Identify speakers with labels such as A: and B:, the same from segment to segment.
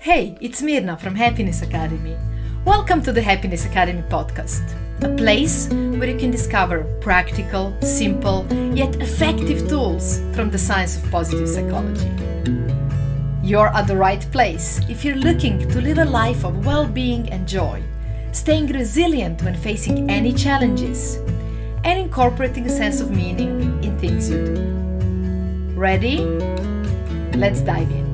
A: Hey, it's Mirna from Happiness Academy. Welcome to the Happiness Academy podcast, a place where you can discover practical, simple, yet effective tools from the science of positive psychology. You're at the right place if you're looking to live a life of well being and joy, staying resilient when facing any challenges, and incorporating a sense of meaning in things you do. Ready? Let's dive in.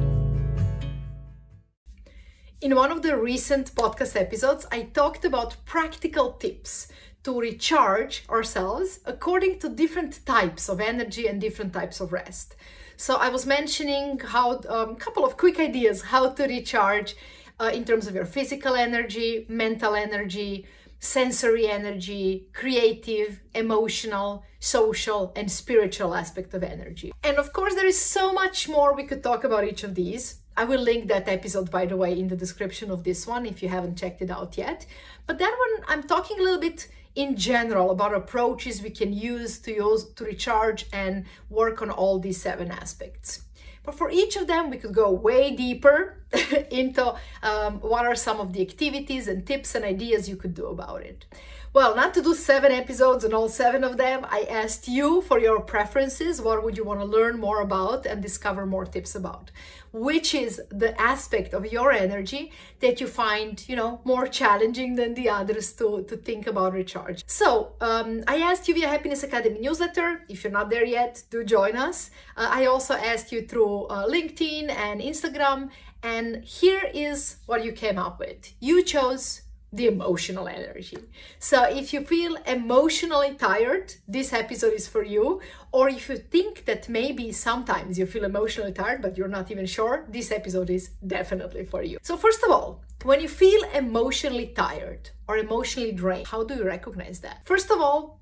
A: In one of the recent podcast episodes, I talked about practical tips to recharge ourselves according to different types of energy and different types of rest. So I was mentioning how a um, couple of quick ideas how to recharge uh, in terms of your physical energy, mental energy, sensory energy, creative, emotional, social, and spiritual aspect of energy. And of course, there is so much more we could talk about each of these. I will link that episode, by the way, in the description of this one if you haven't checked it out yet. But that one, I'm talking a little bit in general about approaches we can use to use to recharge and work on all these seven aspects. But for each of them, we could go way deeper into um, what are some of the activities and tips and ideas you could do about it. Well, not to do seven episodes and all seven of them, I asked you for your preferences. What would you want to learn more about and discover more tips about? Which is the aspect of your energy that you find, you know, more challenging than the others to, to think about recharge. So um, I asked you via Happiness Academy newsletter. If you're not there yet, do join us. Uh, I also asked you through uh, LinkedIn and Instagram. And here is what you came up with. You chose the emotional energy. So if you feel emotionally tired, this episode is for you. Or if you think that maybe sometimes you feel emotionally tired, but you're not even sure, this episode is definitely for you. So, first of all, when you feel emotionally tired or emotionally drained, how do you recognize that? First of all,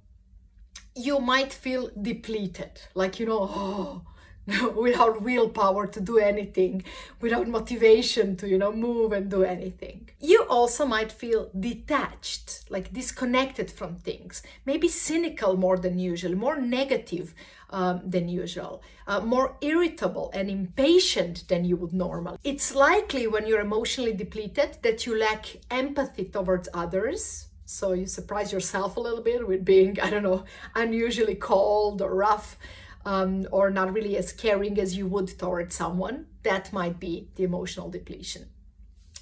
A: you might feel depleted, like, you know, oh, without willpower to do anything, without motivation to, you know, move and do anything. You also might feel detached, like disconnected from things, maybe cynical more than usual, more negative um, than usual, uh, more irritable and impatient than you would normally. It's likely when you're emotionally depleted that you lack empathy towards others. So you surprise yourself a little bit with being, I don't know, unusually cold or rough um, or not really as caring as you would towards someone, that might be the emotional depletion.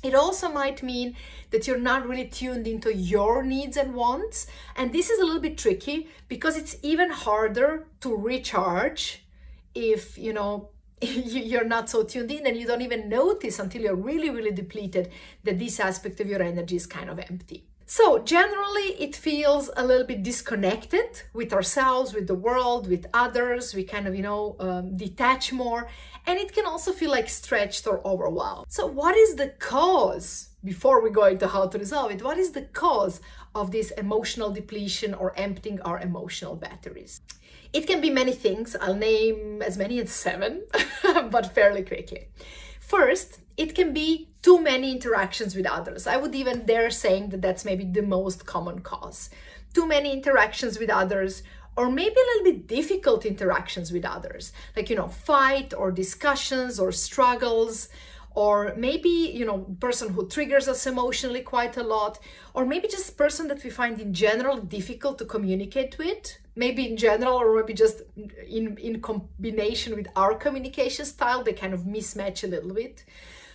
A: It also might mean that you're not really tuned into your needs and wants. And this is a little bit tricky because it's even harder to recharge if, you know, you're not so tuned in and you don't even notice until you're really, really depleted that this aspect of your energy is kind of empty. So, generally, it feels a little bit disconnected with ourselves, with the world, with others. We kind of, you know, um, detach more. And it can also feel like stretched or overwhelmed. So, what is the cause? Before we go into how to resolve it, what is the cause of this emotional depletion or emptying our emotional batteries? It can be many things. I'll name as many as seven, but fairly quickly. First, it can be too many interactions with others. I would even dare saying that that's maybe the most common cause. Too many interactions with others or maybe a little bit difficult interactions with others, like you know, fight or discussions or struggles or maybe you know person who triggers us emotionally quite a lot or maybe just person that we find in general difficult to communicate with maybe in general or maybe just in in combination with our communication style they kind of mismatch a little bit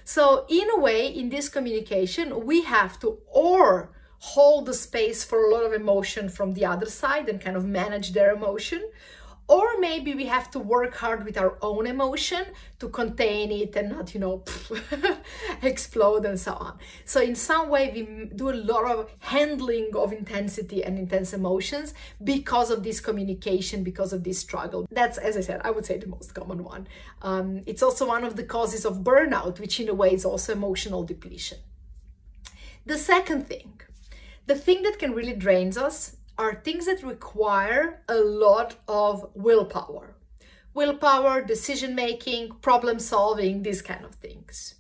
A: so, in a way, in this communication, we have to or hold the space for a lot of emotion from the other side and kind of manage their emotion, or maybe we have to work hard with our own emotion to contain it and not you know explode and so on. So in some way we do a lot of handling of intensity and intense emotions because of this communication because of this struggle. That's as i said i would say the most common one. Um, it's also one of the causes of burnout which in a way is also emotional depletion. The second thing the thing that can really drains us are things that require a lot of willpower. Willpower, decision making, problem solving, these kind of things.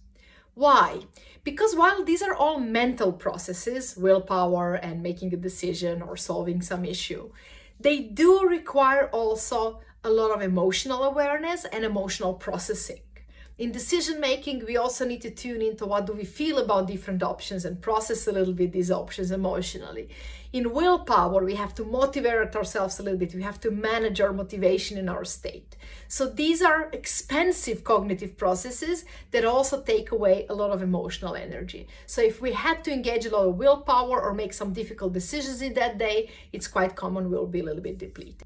A: Why? Because while these are all mental processes, willpower and making a decision or solving some issue, they do require also a lot of emotional awareness and emotional processing. In decision making, we also need to tune into what do we feel about different options and process a little bit these options emotionally. In willpower, we have to motivate ourselves a little bit. We have to manage our motivation in our state. So these are expensive cognitive processes that also take away a lot of emotional energy. So if we had to engage a lot of willpower or make some difficult decisions in that day, it's quite common we'll be a little bit depleted.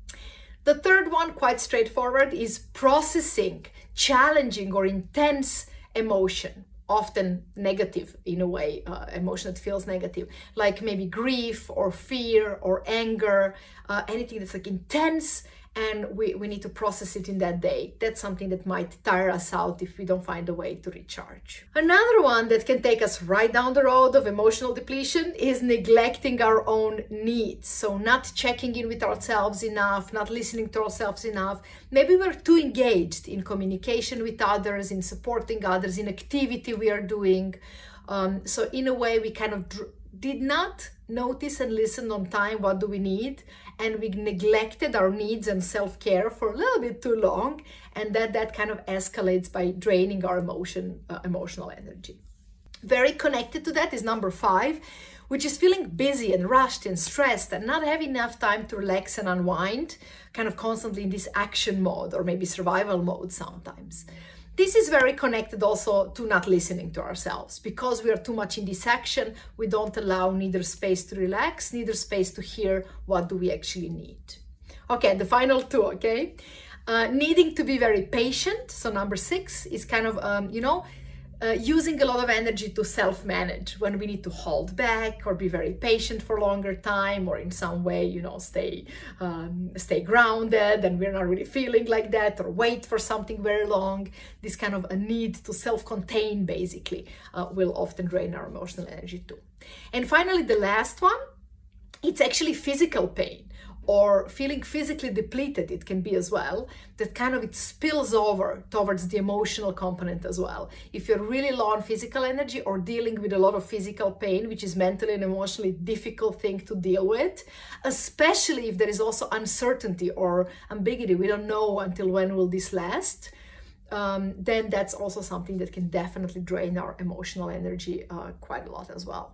A: The third one, quite straightforward, is processing challenging or intense emotion, often negative in a way, uh, emotion that feels negative, like maybe grief or fear or anger, uh, anything that's like intense and we, we need to process it in that day. That's something that might tire us out if we don't find a way to recharge. Another one that can take us right down the road of emotional depletion is neglecting our own needs. So, not checking in with ourselves enough, not listening to ourselves enough. Maybe we're too engaged in communication with others, in supporting others, in activity we are doing. Um, so, in a way, we kind of dr- did not notice and listen on time what do we need and we neglected our needs and self-care for a little bit too long and that that kind of escalates by draining our emotion uh, emotional energy. Very connected to that is number five which is feeling busy and rushed and stressed and not having enough time to relax and unwind kind of constantly in this action mode or maybe survival mode sometimes this is very connected also to not listening to ourselves because we are too much in this action. We don't allow neither space to relax, neither space to hear what do we actually need. Okay, the final two, okay? Uh, needing to be very patient. So number six is kind of, um, you know, uh, using a lot of energy to self-manage when we need to hold back or be very patient for longer time or in some way you know stay um, stay grounded and we're not really feeling like that or wait for something very long. This kind of a need to self-contain basically uh, will often drain our emotional energy too. And finally the last one it's actually physical pain or feeling physically depleted it can be as well that kind of it spills over towards the emotional component as well. If you're really low on physical energy or dealing with a lot of physical pain which is mentally and emotionally difficult thing to deal with especially if there is also uncertainty or ambiguity we don't know until when will this last um, then that's also something that can definitely drain our emotional energy uh, quite a lot as well.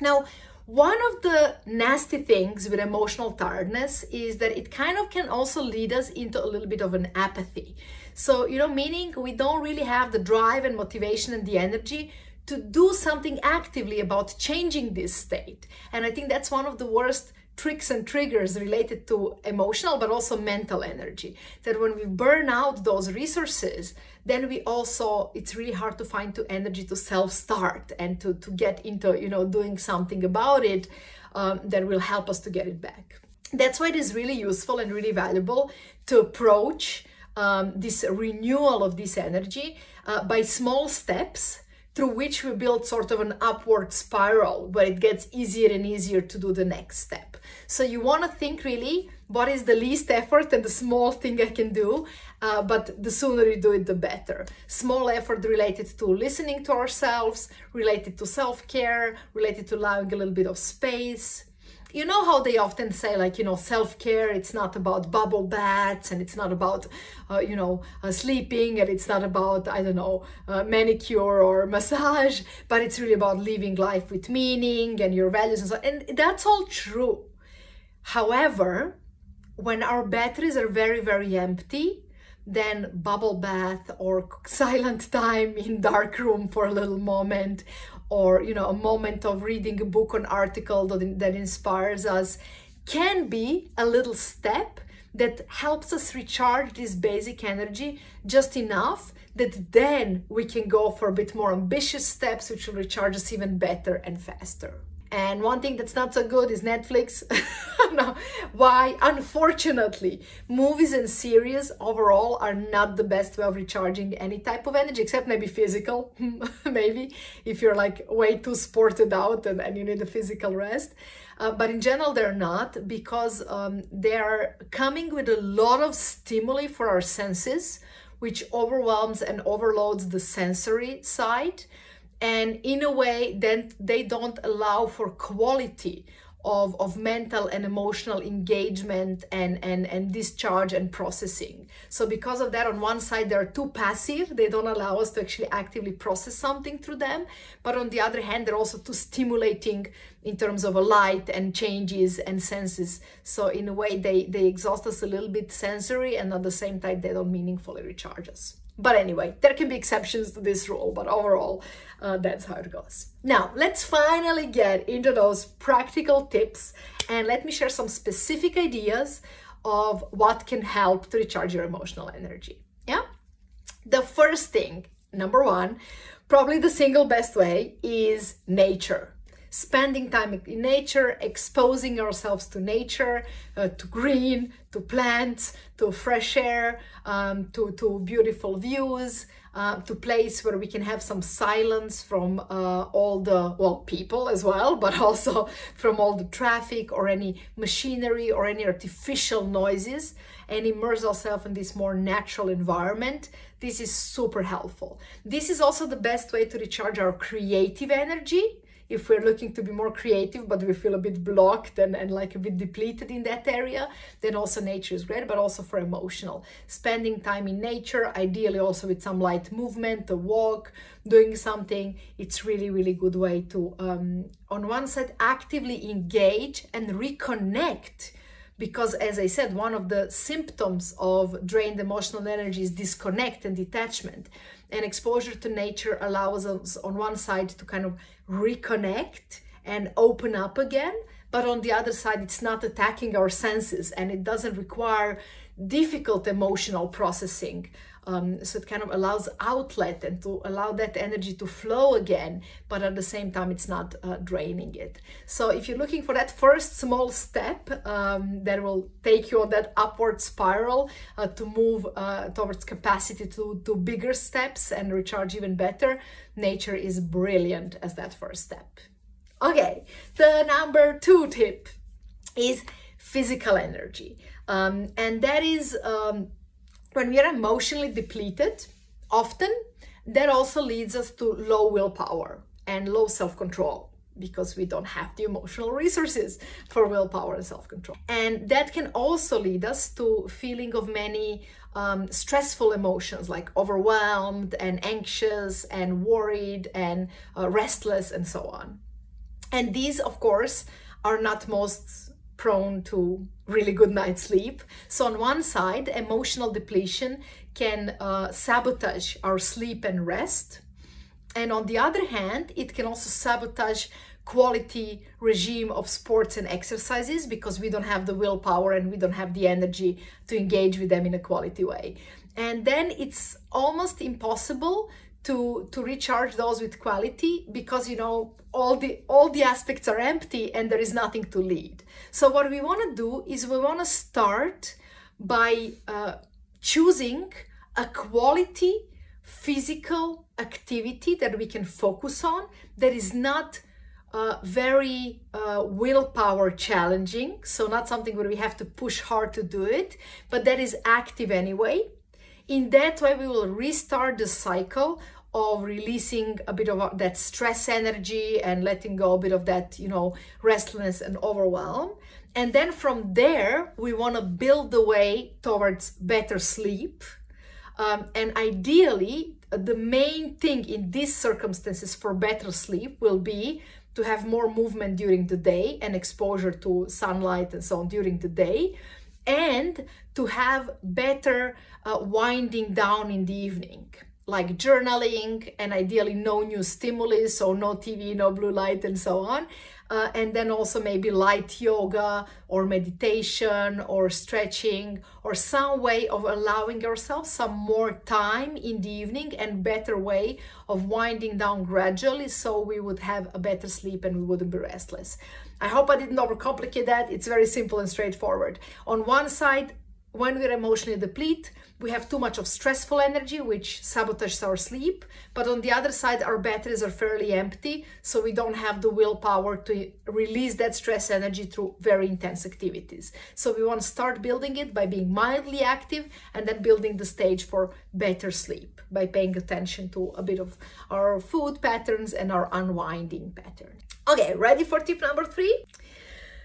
A: Now one of the nasty things with emotional tiredness is that it kind of can also lead us into a little bit of an apathy. So, you know, meaning we don't really have the drive and motivation and the energy to do something actively about changing this state. And I think that's one of the worst tricks and triggers related to emotional but also mental energy. That when we burn out those resources then we also it's really hard to find to energy to self start and to to get into you know doing something about it um, that will help us to get it back. That's why it is really useful and really valuable to approach um, this renewal of this energy uh, by small steps through which we build sort of an upward spiral where it gets easier and easier to do the next step. So you want to think really what is the least effort and the small thing I can do, uh, but the sooner you do it, the better. Small effort related to listening to ourselves, related to self care, related to allowing a little bit of space, you know how they often say like you know self-care it's not about bubble baths and it's not about uh, you know uh, sleeping and it's not about i don't know uh, manicure or massage but it's really about living life with meaning and your values and so and that's all true. However when our batteries are very very empty then bubble bath or silent time in dark room for a little moment or you know a moment of reading a book or an article that, that inspires us can be a little step that helps us recharge this basic energy just enough that then we can go for a bit more ambitious steps which will recharge us even better and faster and one thing that's not so good is Netflix. no. Why? Unfortunately, movies and series overall are not the best way of recharging any type of energy, except maybe physical, maybe, if you're like way too sported out and, and you need a physical rest. Uh, but in general, they're not because um, they are coming with a lot of stimuli for our senses, which overwhelms and overloads the sensory side and in a way then they don't allow for quality of, of mental and emotional engagement and, and, and discharge and processing. So, because of that, on one side, they're too passive, they don't allow us to actually actively process something through them. But on the other hand, they're also too stimulating in terms of a light and changes and senses. So, in a way, they, they exhaust us a little bit sensory, and at the same time, they don't meaningfully recharge us. But anyway, there can be exceptions to this rule, but overall, uh, that's how it goes. Now, let's finally get into those practical tips and let me share some specific ideas of what can help to recharge your emotional energy. Yeah? The first thing, number one, probably the single best way is nature spending time in nature, exposing ourselves to nature, uh, to green, to plants, to fresh air, um, to, to beautiful views, uh, to place where we can have some silence from uh, all the well people as well but also from all the traffic or any machinery or any artificial noises and immerse ourselves in this more natural environment. This is super helpful. This is also the best way to recharge our creative energy if we're looking to be more creative but we feel a bit blocked and, and like a bit depleted in that area then also nature is great but also for emotional. Spending time in nature ideally also with some light movement a walk doing something it's really really good way to um, on one side actively engage and reconnect. Because as i said one of the symptoms of drained emotional energy is disconnect and detachment and exposure to nature allows us on one side to kind of reconnect and open up again but on the other side it's not attacking our senses and it doesn't require difficult emotional processing um, so it kind of allows outlet and to allow that energy to flow again, but at the same time, it's not uh, draining it. So if you're looking for that first small step um, that will take you on that upward spiral uh, to move uh, towards capacity to do bigger steps and recharge even better, nature is brilliant as that first step. Okay, the number two tip is physical energy. Um, and that is um, when we are emotionally depleted, often that also leads us to low willpower and low self control because we don't have the emotional resources for willpower and self control. And that can also lead us to feeling of many um, stressful emotions like overwhelmed and anxious and worried and uh, restless and so on. And these, of course, are not most prone to really good night's sleep. So, on one side, emotional depletion can uh, sabotage our sleep and rest. And on the other hand, it can also sabotage quality regime of sports and exercises because we don't have the willpower and we don't have the energy to engage with them in a quality way. And then it's almost impossible to to recharge those with quality because you know all the all the aspects are empty and there is nothing to lead. So what we want to do is we want to start by uh, choosing a quality physical activity that we can focus on that is not uh, very uh, willpower challenging. So not something where we have to push hard to do it but that is active anyway in that way, we will restart the cycle of releasing a bit of that stress energy and letting go a bit of that, you know, restlessness and overwhelm. And then from there, we want to build the way towards better sleep. Um, and ideally, the main thing in these circumstances for better sleep will be to have more movement during the day and exposure to sunlight and so on during the day and to have better uh, winding down in the evening like journaling and ideally no new stimuli so no tv no blue light and so on uh, and then also maybe light yoga or meditation or stretching or some way of allowing yourself some more time in the evening and better way of winding down gradually so we would have a better sleep and we wouldn't be restless I hope I didn't overcomplicate that. It's very simple and straightforward. On one side, when we're emotionally depleted, we have too much of stressful energy, which sabotages our sleep. But on the other side, our batteries are fairly empty, so we don't have the willpower to release that stress energy through very intense activities. So we want to start building it by being mildly active and then building the stage for better sleep by paying attention to a bit of our food patterns and our unwinding pattern. Okay, ready for tip number three?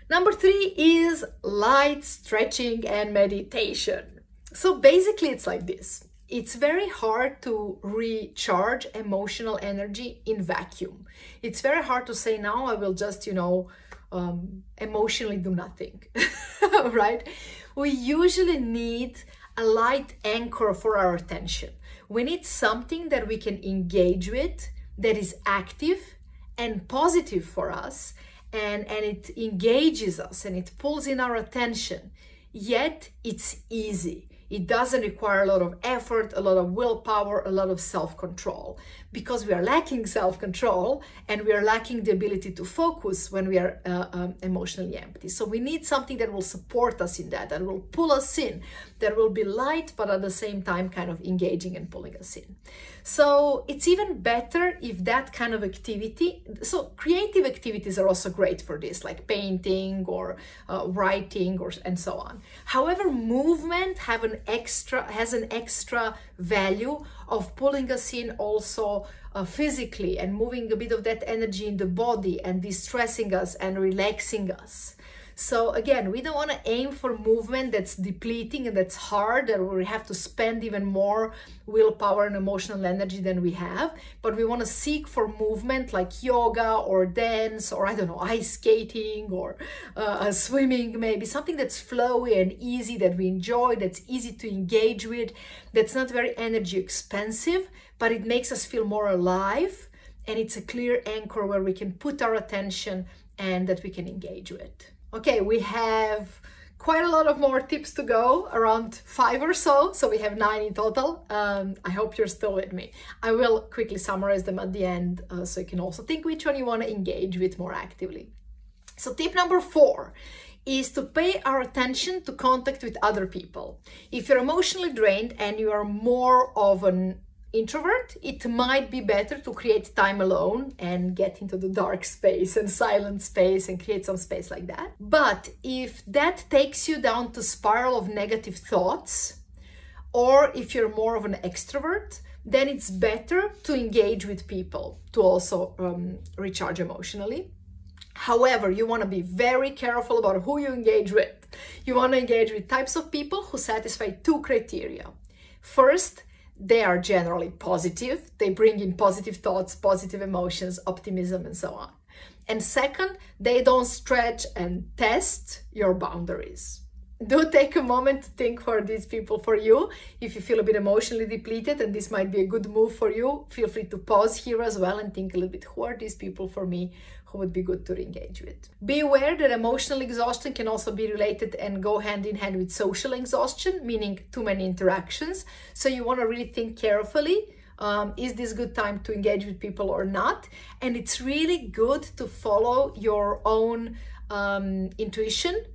A: Number three is light stretching and meditation. So basically, it's like this it's very hard to recharge emotional energy in vacuum. It's very hard to say, now I will just, you know, um, emotionally do nothing, right? We usually need a light anchor for our attention. We need something that we can engage with that is active and positive for us and, and it engages us and it pulls in our attention. Yet it's easy it doesn't require a lot of effort, a lot of willpower, a lot of self control because we are lacking self control and we are lacking the ability to focus when we are uh, um, emotionally empty. So we need something that will support us in that, that will pull us in, that will be light, but at the same time kind of engaging and pulling us in. So it's even better if that kind of activity, so creative activities are also great for this, like painting or uh, writing or and so on. However, movement have an extra has an extra value of pulling us in also uh, physically and moving a bit of that energy in the body and distressing us and relaxing us. So again, we don't want to aim for movement that's depleting and that's hard, and we have to spend even more willpower and emotional energy than we have. But we want to seek for movement like yoga or dance or I don't know, ice skating or uh, swimming, maybe something that's flowy and easy that we enjoy, that's easy to engage with, that's not very energy expensive, but it makes us feel more alive. And it's a clear anchor where we can put our attention and that we can engage with. Okay, we have quite a lot of more tips to go, around five or so. So we have nine in total. Um, I hope you're still with me. I will quickly summarize them at the end uh, so you can also think which one you want to engage with more actively. So tip number four is to pay our attention to contact with other people. If you're emotionally drained and you are more of an introvert, it might be better to create time alone and get into the dark space and silent space and create some space like that. But if that takes you down to spiral of negative thoughts, or if you're more of an extrovert, then it's better to engage with people to also um, recharge emotionally. However, you want to be very careful about who you engage with. You want to engage with types of people who satisfy two criteria. First, they are generally positive. They bring in positive thoughts, positive emotions, optimism, and so on. And second, they don't stretch and test your boundaries. Do take a moment to think for these people for you. If you feel a bit emotionally depleted and this might be a good move for you, feel free to pause here as well and think a little bit who are these people for me? who would be good to engage with. Be aware that emotional exhaustion can also be related and go hand in hand with social exhaustion, meaning too many interactions. So you want to really think carefully um, is this good time to engage with people or not and it's really good to follow your own um, intuition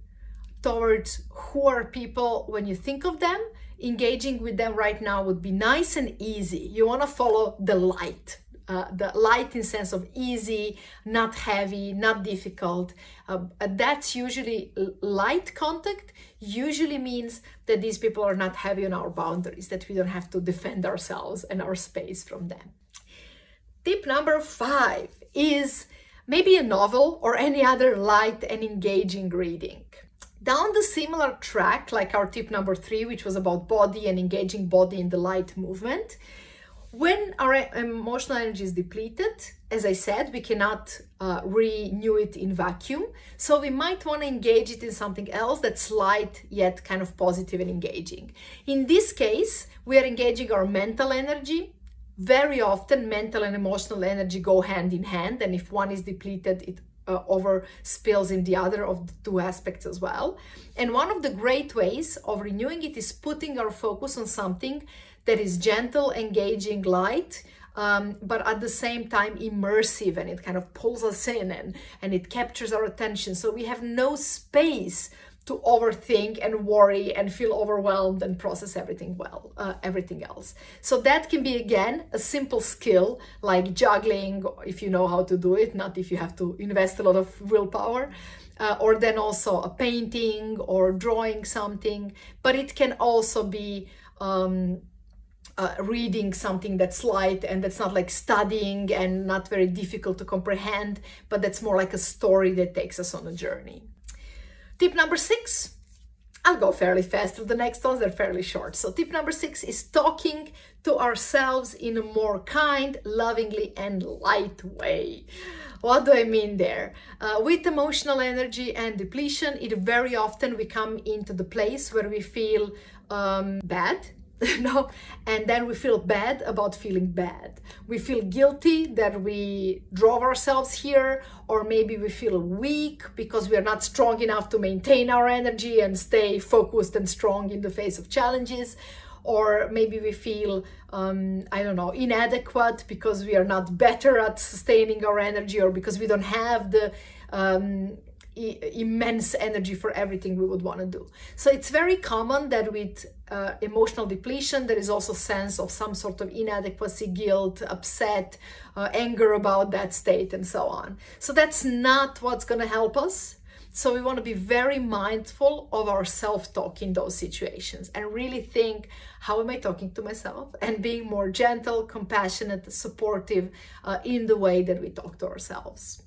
A: towards who are people when you think of them engaging with them right now would be nice and easy you want to follow the light uh, the light in sense of easy, not heavy, not difficult. Uh, that's usually light contact. Usually means that these people are not heavy on our boundaries, that we don't have to defend ourselves and our space from them. Tip number five is maybe a novel or any other light and engaging reading. Down the similar track, like our tip number three, which was about body and engaging body in the light movement, when our emotional energy is depleted, as I said, we cannot uh, renew it in vacuum. So we might want to engage it in something else that's light yet kind of positive and engaging. In this case, we are engaging our mental energy. Very often, mental and emotional energy go hand in hand, and if one is depleted, it uh, over spills in the other of the two aspects as well. And one of the great ways of renewing it is putting our focus on something that is gentle, engaging, light, um, but at the same time immersive and it kind of pulls us in and, and it captures our attention. So we have no space to overthink and worry and feel overwhelmed and process everything well, uh, everything else. So that can be again a simple skill like juggling, if you know how to do it, not if you have to invest a lot of willpower. Uh, or then also a painting or drawing something, but it can also be um, uh, reading something that's light and that's not like studying and not very difficult to comprehend, but that's more like a story that takes us on a journey. Tip number six I'll go fairly fast through the next ones, they're fairly short. So, tip number six is talking to ourselves in a more kind, lovingly, and light way. What do I mean there? Uh, with emotional energy and depletion, it very often we come into the place where we feel um, bad no and then we feel bad about feeling bad. We feel guilty that we drove ourselves here or maybe we feel weak because we are not strong enough to maintain our energy and stay focused and strong in the face of challenges. Or maybe we feel um, i don't know inadequate because we are not better at sustaining our energy or because we don't have the um, immense energy for everything we would want to do. So it's very common that with uh, emotional depletion, there is also sense of some sort of inadequacy, guilt, upset, uh, anger about that state, and so on. So that's not what's going to help us. So we want to be very mindful of our self-talk in those situations and really think, how am I talking to myself? And being more gentle, compassionate, supportive uh, in the way that we talk to ourselves.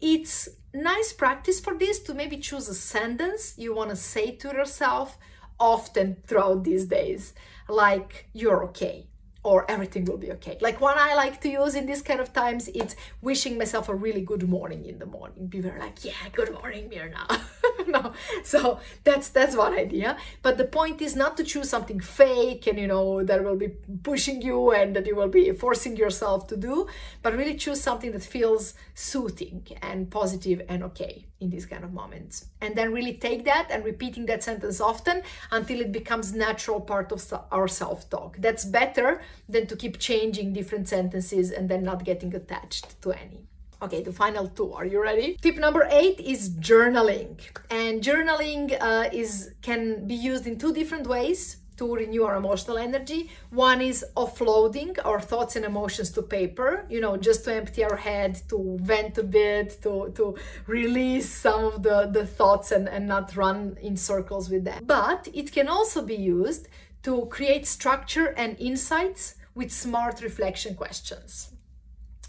A: It's nice practice for this to maybe choose a sentence you want to say to yourself often throughout these days, like you're okay or everything will be okay. Like one I like to use in this kind of times, it's wishing myself a really good morning in the morning. Be very like, yeah, good morning, Mirna. no, so that's that's one idea. But the point is not to choose something fake and you know that will be pushing you and that you will be forcing yourself to do, but really choose something that feels soothing and positive and okay in these kind of moments. And then really take that and repeating that sentence often until it becomes natural part of our self-talk. That's better than to keep changing different sentences and then not getting attached to any. Okay, the final two. Are you ready? Tip number eight is journaling. And journaling uh, is can be used in two different ways to renew our emotional energy. One is offloading our thoughts and emotions to paper, you know, just to empty our head, to vent a bit, to, to release some of the, the thoughts and, and not run in circles with them. But it can also be used to create structure and insights with smart reflection questions.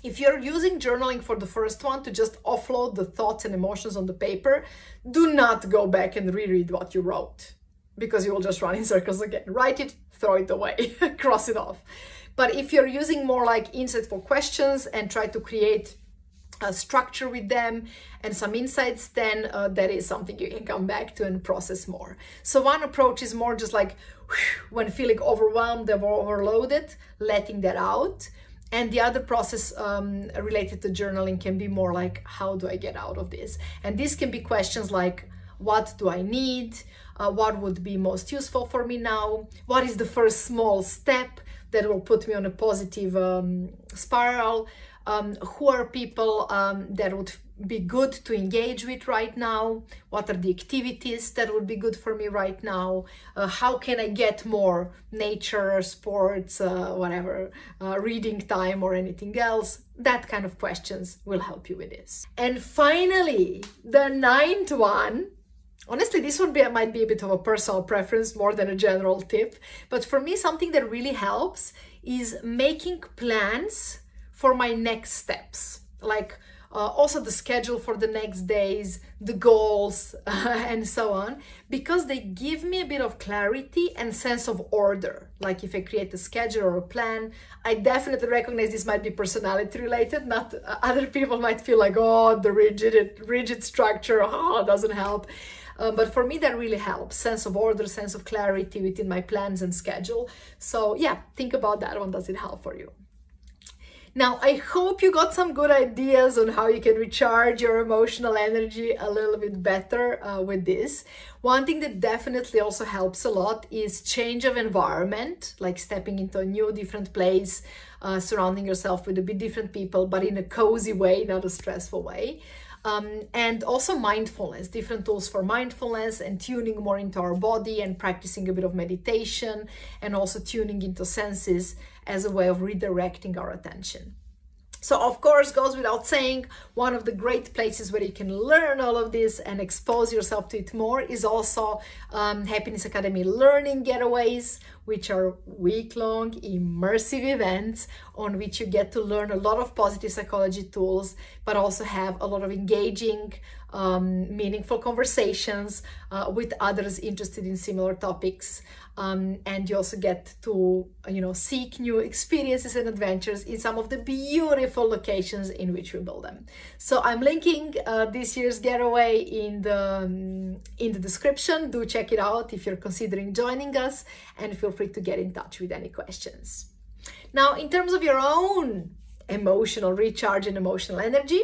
A: If you're using journaling for the first one to just offload the thoughts and emotions on the paper, do not go back and reread what you wrote because you will just run in circles again. Write it, throw it away, cross it off. But if you're using more like insightful questions and try to create a structure with them and some insights, then uh, that is something you can come back to and process more. So one approach is more just like when feeling overwhelmed or overloaded, letting that out. And the other process um, related to journaling can be more like, how do I get out of this? And this can be questions like, what do I need? Uh, what would be most useful for me now? What is the first small step that will put me on a positive um, spiral? Um, who are people um, that would be good to engage with right now? What are the activities that would be good for me right now? Uh, how can I get more nature, sports, uh, whatever, uh, reading time or anything else? That kind of questions will help you with this. And finally, the ninth one honestly this one be, might be a bit of a personal preference more than a general tip but for me something that really helps is making plans for my next steps like uh, also the schedule for the next days, the goals, uh, and so on, because they give me a bit of clarity and sense of order. Like if I create a schedule or a plan, I definitely recognize this might be personality related. Not uh, other people might feel like, oh, the rigid, rigid structure, oh, doesn't help. Uh, but for me, that really helps sense of order, sense of clarity within my plans and schedule. So, yeah, think about that one. Does it help for you? Now, I hope you got some good ideas on how you can recharge your emotional energy a little bit better uh, with this. One thing that definitely also helps a lot is change of environment, like stepping into a new, different place, uh, surrounding yourself with a bit different people, but in a cozy way, not a stressful way. Um, and also mindfulness, different tools for mindfulness and tuning more into our body and practicing a bit of meditation and also tuning into senses as a way of redirecting our attention. So, of course, goes without saying, one of the great places where you can learn all of this and expose yourself to it more is also um, Happiness Academy Learning Getaways, which are week long immersive events on which you get to learn a lot of positive psychology tools, but also have a lot of engaging, um, meaningful conversations uh, with others interested in similar topics. Um, and you also get to you know seek new experiences and adventures in some of the beautiful locations in which we build them. So i'm linking uh, this year's getaway in the um, in the description. Do check it out if you're considering joining us. And feel free to get in touch with any questions now in terms of your own emotional recharge and emotional energy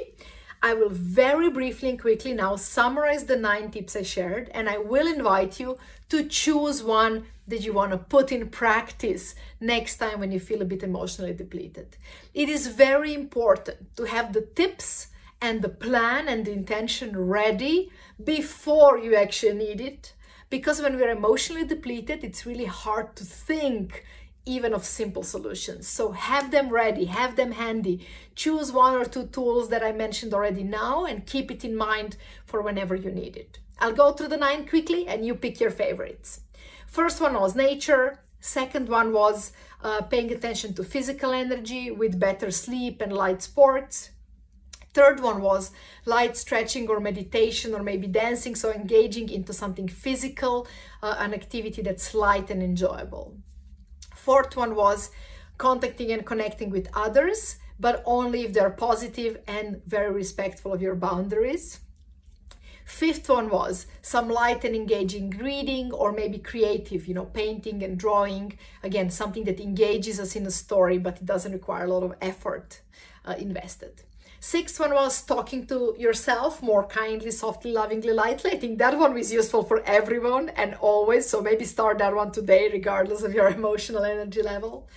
A: I will very briefly and quickly now summarize the nine tips I shared, and I will invite you to choose one that you want to put in practice next time when you feel a bit emotionally depleted. It is very important to have the tips and the plan and the intention ready before you actually need it. Because when we're emotionally depleted, it's really hard to think even of simple solutions. So have them ready, have them handy. Choose one or two tools that I mentioned already now and keep it in mind for whenever you need it. I'll go through the nine quickly and you pick your favorites. First one was nature. Second one was uh, paying attention to physical energy with better sleep and light sports. Third one was light stretching or meditation or maybe dancing, so engaging into something physical, uh, an activity that's light and enjoyable. Fourth one was contacting and connecting with others, but only if they're positive and very respectful of your boundaries. Fifth one was some light and engaging reading or maybe creative, you know, painting and drawing. Again, something that engages us in a story, but it doesn't require a lot of effort uh, invested. Sixth one was talking to yourself more kindly, softly, lovingly, lightly. I think that one was useful for everyone and always. So maybe start that one today, regardless of your emotional energy level.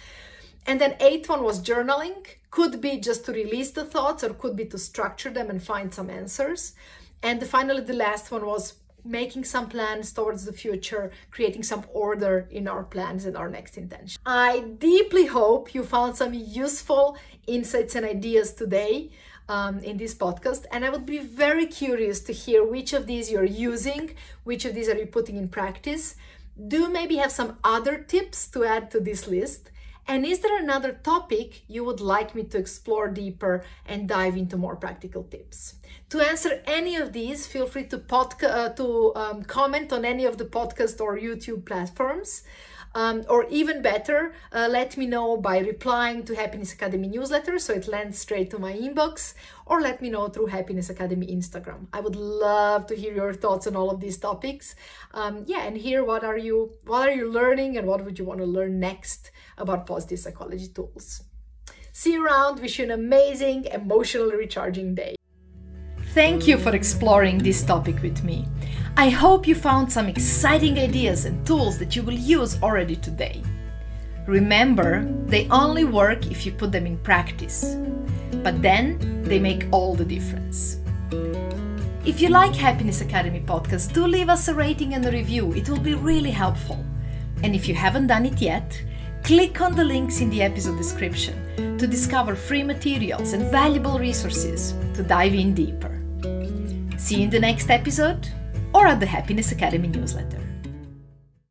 A: And then eighth one was journaling. Could be just to release the thoughts or could be to structure them and find some answers. And finally, the last one was making some plans towards the future, creating some order in our plans and our next intention. I deeply hope you found some useful insights and ideas today um, in this podcast. And I would be very curious to hear which of these you're using, which of these are you putting in practice. Do maybe have some other tips to add to this list. And is there another topic you would like me to explore deeper and dive into more practical tips? To answer any of these, feel free to, podca- uh, to um, comment on any of the podcast or YouTube platforms. Um, or even better, uh, let me know by replying to Happiness Academy newsletter so it lands straight to my inbox, or let me know through Happiness Academy Instagram. I would love to hear your thoughts on all of these topics. Um, yeah, and hear what are you what are you learning and what would you want to learn next about positive psychology tools. See you around. Wish you an amazing, emotionally recharging day. Thank you for exploring this topic with me. I hope you found some exciting ideas and tools that you will use already today. Remember, they only work if you put them in practice, but then they make all the difference. If you like Happiness Academy podcast, do leave us a rating and a review. It will be really helpful. And if you haven't done it yet, click on the links in the episode description to discover free materials and valuable resources to dive in deeper. See you in the next episode or at the Happiness Academy newsletter.